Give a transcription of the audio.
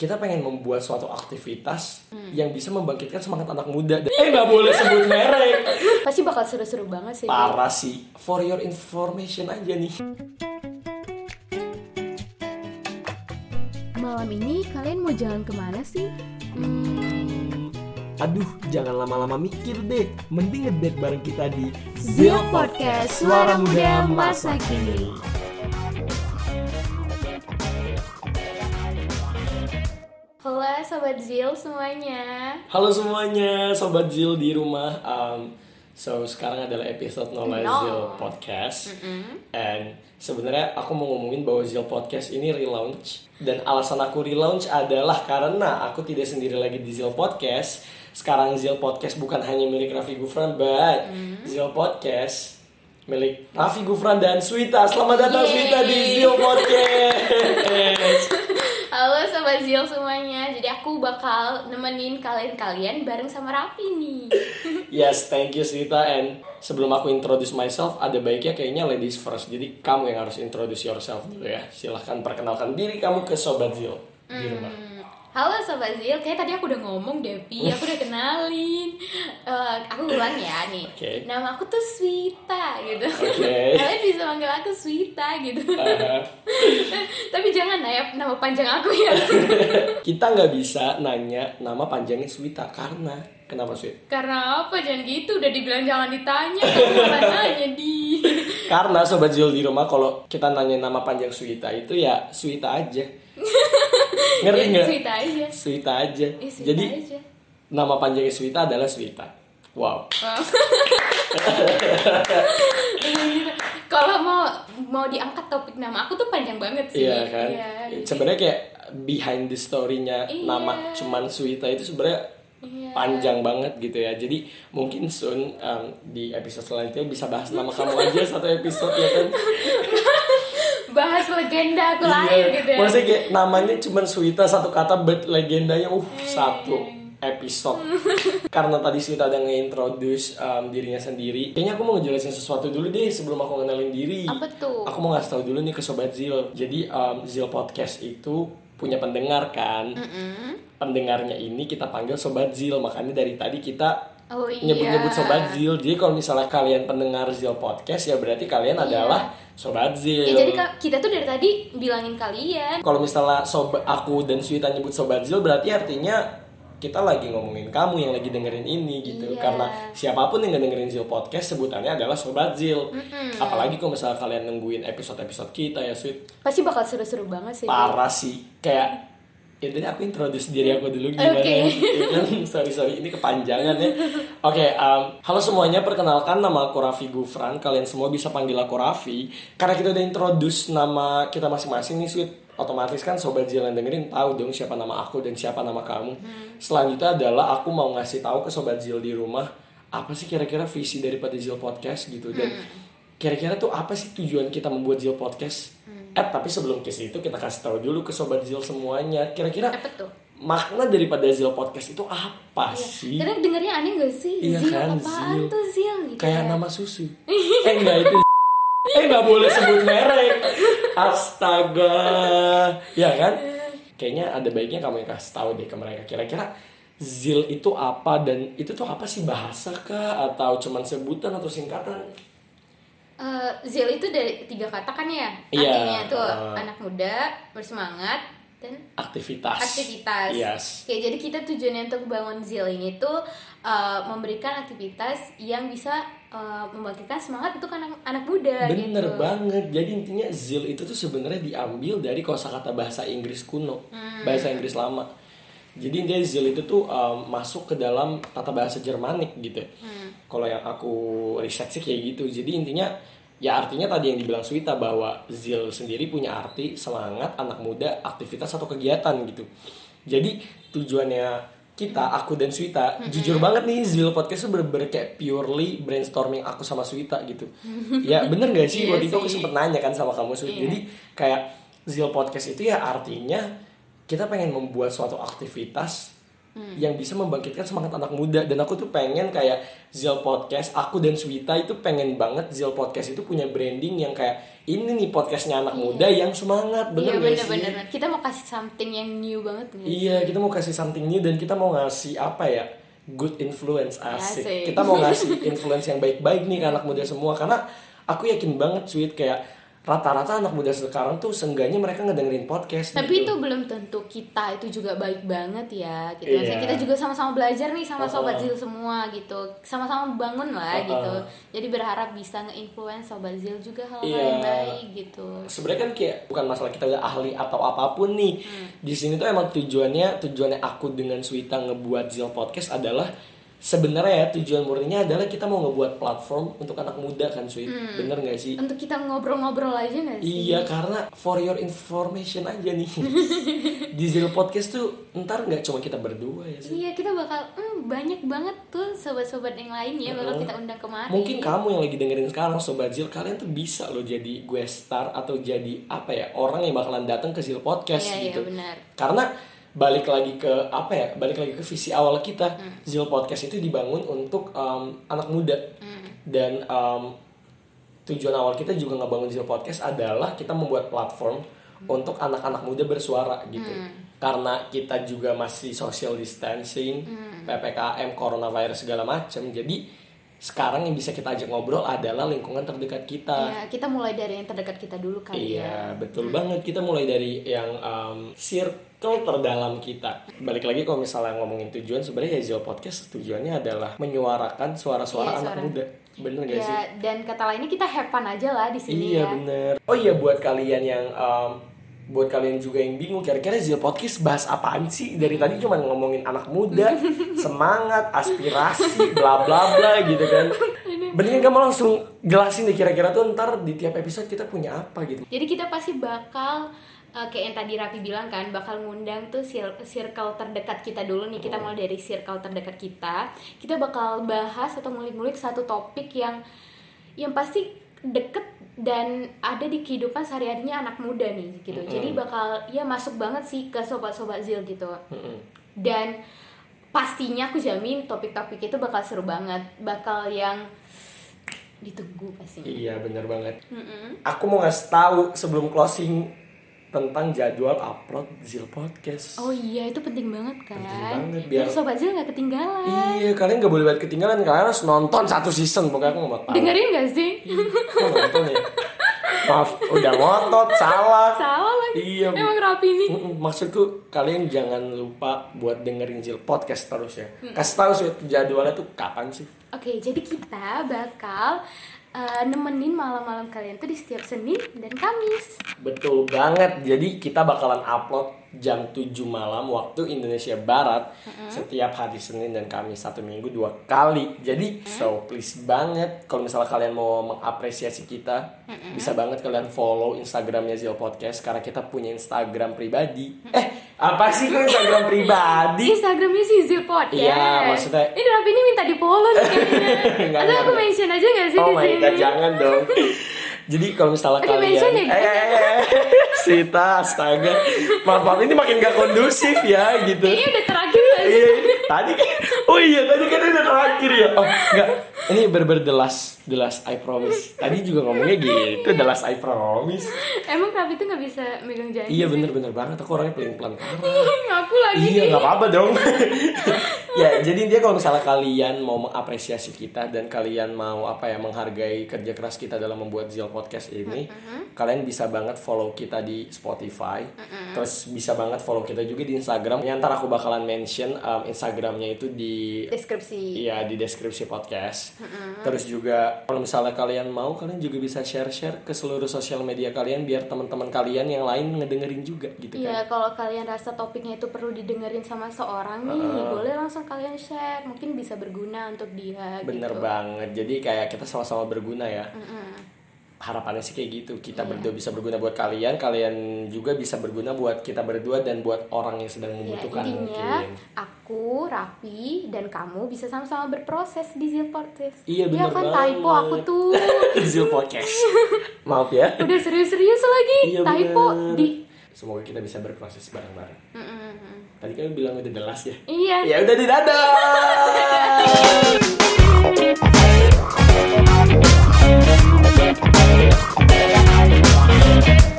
kita pengen membuat suatu aktivitas yang bisa membangkitkan semangat anak muda. Eh nggak boleh sebut merek. Pasti bakal seru-seru banget sih. Parah sih. For your information aja nih. Malam ini kalian mau jalan ke mana sih? Hmm, aduh, jangan lama-lama mikir deh. Mending ngedate bareng kita di Zil Podcast, suara muda masa kini. Sobat Zil semuanya Halo semuanya, Sobat Zil di rumah. Um, so sekarang adalah episode Nola No. Zil Podcast. And sebenarnya aku mau ngomongin bahwa Zil Podcast ini relaunch. Dan alasan aku relaunch adalah karena aku tidak sendiri lagi di Zil Podcast. Sekarang Zil Podcast bukan hanya milik Raffi Gufran, but Zil Podcast milik Raffi Gufran dan Swita. Selamat datang Yeay. Swita di Zil Podcast. Sobat Zil semuanya Jadi aku bakal nemenin kalian-kalian bareng sama Raffi nih Yes, thank you Sita. And sebelum aku introduce myself, ada baiknya kayaknya ladies first. Jadi kamu yang harus introduce yourself dulu ya. Silahkan perkenalkan diri kamu ke Sobat Zil di rumah. Hmm, Halo Sobat Zil, kayak tadi aku udah ngomong Devi, aku udah kenalin Eh, Aku ulang ya nih Oke. Nama aku tuh Swita gitu Oke. Kalian bisa manggil aku Swita gitu Uh, Tapi jangan ya nama panjang aku ya kita nggak bisa nanya nama panjangnya Swita karena kenapa Swit? Karena apa? Jangan gitu, udah dibilang jangan ditanya Kamu nanya di Karena Sobat Zil di rumah kalau kita nanya nama panjang Swita itu ya Swita aja. Ngerti Ya, nggak? Swita aja Swita aja. Ya, Swita Jadi aja. nama panjangnya Swita adalah Swita. Wow. Wow. Kalau mau mau diangkat topik nama aku tuh panjang banget sih. Iya kan. Iya, jadi- sebenarnya kayak behind the story-nya Iya. nama cuman Suita itu sebenarnya Iya. panjang banget gitu ya. Jadi mungkin soon um, di episode selanjutnya bisa bahas nama kamu aja satu episode ya kan. Legenda aku lahir gitu ya. Iya. Maksudnya kayak namanya cuman Suita satu kata but legendanya uh Iya, satu episode. Karena tadi Suita ada nge-introduce um, dirinya sendiri. Kayaknya aku mau ngejelasin sesuatu dulu deh sebelum aku ngenalin diri. Apa tuh? Aku mau ngasih tahu dulu nih ke Sobat Zil. Jadi um, Zil Podcast itu punya pendengar kan. Pendengarnya ini kita panggil Sobat Zil. Makanya dari tadi kita Oh iya. nyebut-nyebut Sobat Zil. Jadi kalau misalnya kalian pendengar Zil Podcast ya berarti kalian adalah Sobat Zil. Ya, jadi kita tuh dari tadi bilangin kalian. Kalau misalnya sobat aku dan Suita nyebut Sobat Zil berarti artinya kita lagi ngomongin kamu yang lagi dengerin ini gitu. Iya. Karena siapa pun yang dengerin Zil Podcast sebutannya adalah Sobat Zil. Apalagi kalau misalnya kalian nungguin episode-episode kita ya Sweet. Pasti bakal seru-seru banget sih. Parah sih. Kayak ya tadi aku introduce diri aku dulu gimana? Oke. ya kan sorry sorry ini kepanjangan ya. Oke um, halo semuanya perkenalkan nama aku Raffi Gufran. Kalian semua bisa panggil aku Raffi. Karena kita udah introduce nama kita masing-masing nih sweet. Otomatis kan sobat Zil yang dengerin tahu dong siapa nama aku dan siapa nama kamu. Selanjutnya adalah aku mau ngasih tahu ke sobat Zil di rumah apa sih kira-kira visi daripada Zil Podcast gitu? Dan kira-kira tuh apa sih tujuan kita membuat Zil Podcast eh tapi sebelum ke situ kita kasih tahu dulu ke sobat Zil semuanya. Kira-kira Apa tuh? makna daripada Zil Podcast itu apa sih? Karena dengernya aneh gak sih? Iya Zil kan, apaan Zil. tuh Zil? Gitu kayak ya. nama susu. Eh enggak itu eh nggak boleh sebut merek. Astaga. Ya kan? Kayaknya ada baiknya kamu yang kasih tahu deh ke mereka. Kira-kira Zil itu apa dan itu tuh apa sih? Bahasa kah? Atau cuman sebutan atau singkatan Eh, Zil itu dari tiga kata kan ya? Iya. Artinya tuh Uh. anak muda, bersemangat, dan aktivitas aktivitas. yes Oke, jadi kita tujuannya untuk bangun Zil ini tuh uh, memberikan aktivitas yang bisa uh, membangkitkan semangat untuk anak anak muda Bener gitu. banget. Jadi intinya Zil itu tuh sebenarnya diambil dari kosakata bahasa Inggris kuno, Hmm. bahasa Inggris lama. Jadi intinya Zil itu tuh um, masuk ke dalam tata bahasa Jermanik gitu. Hmm. Kalau yang aku riset sih kayak gitu. Jadi intinya ya artinya tadi yang dibilang Swita bahwa Zil sendiri punya arti semangat anak muda, aktivitas atau kegiatan gitu. Jadi tujuannya kita, aku dan Swita, jujur banget nih Zil Podcast tuh bener-bener kayak purely brainstorming aku sama Swita gitu. ya bener gak sih? Iya Waktu itu aku sempet nanya kan sama kamu Swita. Iya. Jadi kayak Zil Podcast itu ya artinya kita pengen membuat suatu aktivitas yang bisa membangkitkan semangat anak muda dan aku tuh pengen kayak Zil Podcast aku dan Swita itu pengen banget Zil Podcast itu punya branding yang kayak ini nih podcastnya anak muda yang semangat bener Iya gak sih bener-bener. Kita mau kasih something yang new banget nih. Iya, kita mau kasih something new dan kita mau ngasih apa ya? Good influence asik. Asik. Kita mau ngasih influence yang baik-baik nih ke anak muda semua karena aku yakin banget sweet kayak rata-rata anak muda sekarang tuh seenggaknya mereka ngedengerin podcast Tapi gitu. itu belum tentu kita itu juga baik banget ya gitu. Maksudnya Iya. kita juga sama-sama belajar nih sama sobat Uh-uh. Zil semua gitu. Sama-sama bangun lah gitu. Jadi berharap bisa nge-influence sobat Zil juga hal-hal Iya. yang baik gitu. sebenarnya kan kayak bukan masalah kita udah ahli atau apa pun nih di sini tuh emang tujuannya tujuannya aku dengan Swita ngebuat Zil Podcast adalah sebenarnya ya tujuan murninya adalah kita mau ngebuat platform untuk anak muda kan Sweet bener gak sih? Untuk kita ngobrol-ngobrol aja gak sih? Iya karena for your information aja nih. Di Zil Podcast tuh ntar nggak cuma kita berdua ya sih Iya kita bakal hmm, banyak banget tuh sobat-sobat yang lain ya bakal kita undang kemari. Mungkin kamu yang lagi dengerin sekarang Sobat Zil Kalian tuh bisa loh jadi gue star Atau jadi apa ya Orang yang bakalan datang ke Zil Podcast Iya, iya, gitu. benar. Karena balik lagi ke apa ya balik lagi ke visi awal kita. Hmm. Zil Podcast itu dibangun untuk um, anak muda. Hmm. dan um, tujuan awal kita juga ngebangun Zil Podcast adalah kita membuat platform untuk anak-anak muda bersuara gitu. Karena kita juga masih social distancing ppkm coronavirus segala macam jadi sekarang yang bisa kita ajak ngobrol adalah lingkungan terdekat kita Iya, kita mulai dari yang terdekat kita dulu kali ya. Iya, betul banget. Kita mulai dari yang um, circle terdalam kita. Balik lagi kalau misalnya ngomongin tujuan, sebenarnya ya Zil Podcast tujuannya adalah menyuarakan suara-suara Iya, anak suara. muda. Bener gak sih? Ya, dan kata lainnya kita have fun aja lah di sini Iya ya. bener. Oh iya buat kalian yang um, buat kalian juga yang bingung kira-kira Zil Podcast bahas apaan sih? Dari tadi cuma ngomongin anak muda, semangat, aspirasi, bla bla bla gitu kan. Mendingan kamu langsung jelasin deh kira-kira tuh ntar di tiap episode kita punya apa gitu. Jadi kita pasti bakal eh, kayak yang tadi Rapi bilang kan bakal ngundang tuh cir- circle terdekat kita dulu nih kita mulai dari circle terdekat kita kita bakal bahas atau ngulik-ngulik satu topik yang yang pasti deket dan ada di kehidupan sehari-harinya anak muda nih gitu jadi bakal ya masuk banget sih ke sobat-sobat Zil gitu Mm-mm. dan pastinya aku jamin topik-topik itu bakal seru banget bakal yang ditunggu pasti Iya bener banget. Mm-mm. Aku mau ngasih tahu sebelum closing tentang jadwal upload Zil Podcast. Oh iya itu penting banget kan. banget, biar- Biar sobat Zil nggak ketinggalan. Iya kalian gak boleh banget ketinggalan kalian harus nonton satu season pokoknya aku mau tahu. Dengerin gak sih? Kok nonton ya? Maaf udah ngotot salah. Salah lagi. Iya. Emang rapi nih. Maksudku kalian jangan lupa buat dengerin Zil Podcast terus ya. Kasih tahu sih jadwalnya tuh kapan sih? Oke jadi kita bakal eh, nemenin malam-malam kalian tuh di setiap Senin dan Kamis. Betul banget. Jadi kita bakalan upload jam 7 malam waktu Indonesia Barat setiap hari Senin dan Kamis satu minggu dua kali. Jadi so please banget kalau misalnya kalian mau mengapresiasi kita bisa banget kalian follow Instagramnya Zil Podcast karena kita punya Instagram pribadi. Eh apa sih kok Instagram pribadi? Instagramnya sih Zil Podcast. Iya, maksudnya- Ini rapi ini minta di follow nih kayaknya. Atau enggak, aku enggak. mention aja gak sih Oh di my sini? god, jangan dong. Jadi kalau misalnya Oke, kalian mention ya, eh, guys. eh, eh, Sita, astaga. Maaf, maaf ini makin gak kondusif ya gitu. Kayaknya udah terakhir? Iya, tadi Oh iya, tadi kan udah terakhir ya. Oh, enggak. Ini berber the last, the last I promise. Tadi juga ngomongnya gitu, the last I promise. Emang rapi tuh gak bisa megang janji? Iya bener-bener banget, aku orangnya pelan-pelan parah. Ngaku lagi. Iya nggak apa-apa dong. ya jadi dia kalau misalnya kalian mau mengapresiasi kita dan kalian mau apa ya menghargai kerja keras kita dalam membuat Zil Podcast ini, kalian bisa banget follow kita di Spotify. Terus bisa banget follow kita juga di Instagram. Ya, ntar aku bakalan mention um, Instagramnya itu di Deskripsi. Iya di deskripsi podcast. Terus juga kalau misalnya kalian mau, kalian juga bisa share-share ke seluruh sosial media kalian biar teman-teman kalian yang lain ngedengerin juga gitu kan. Iya, kalau kalian rasa topiknya itu perlu didengerin sama seorang nih, boleh langsung kalian share. Mungkin bisa berguna untuk dia Bener gitu. banget. Jadi kayak kita sama-sama berguna ya. Harapannya sih kayak gitu. Kita Iya. berdua bisa berguna buat kalian, kalian juga bisa berguna buat kita berdua dan buat orang yang sedang Ya, membutuhkan intinya mungkin. aku, Rapi, dan kamu bisa sama-sama berproses di Zil Podcast. Iya, Iya kan banget. typo aku tuh. Zil Podcast. Maaf ya. Udah serius-serius lagi. Iya, typo bener. di semoga kita bisa berproses bareng-bareng Mm-mm. tadi kan bilang udah jelas ya Iya. ya udah di dadah Okay.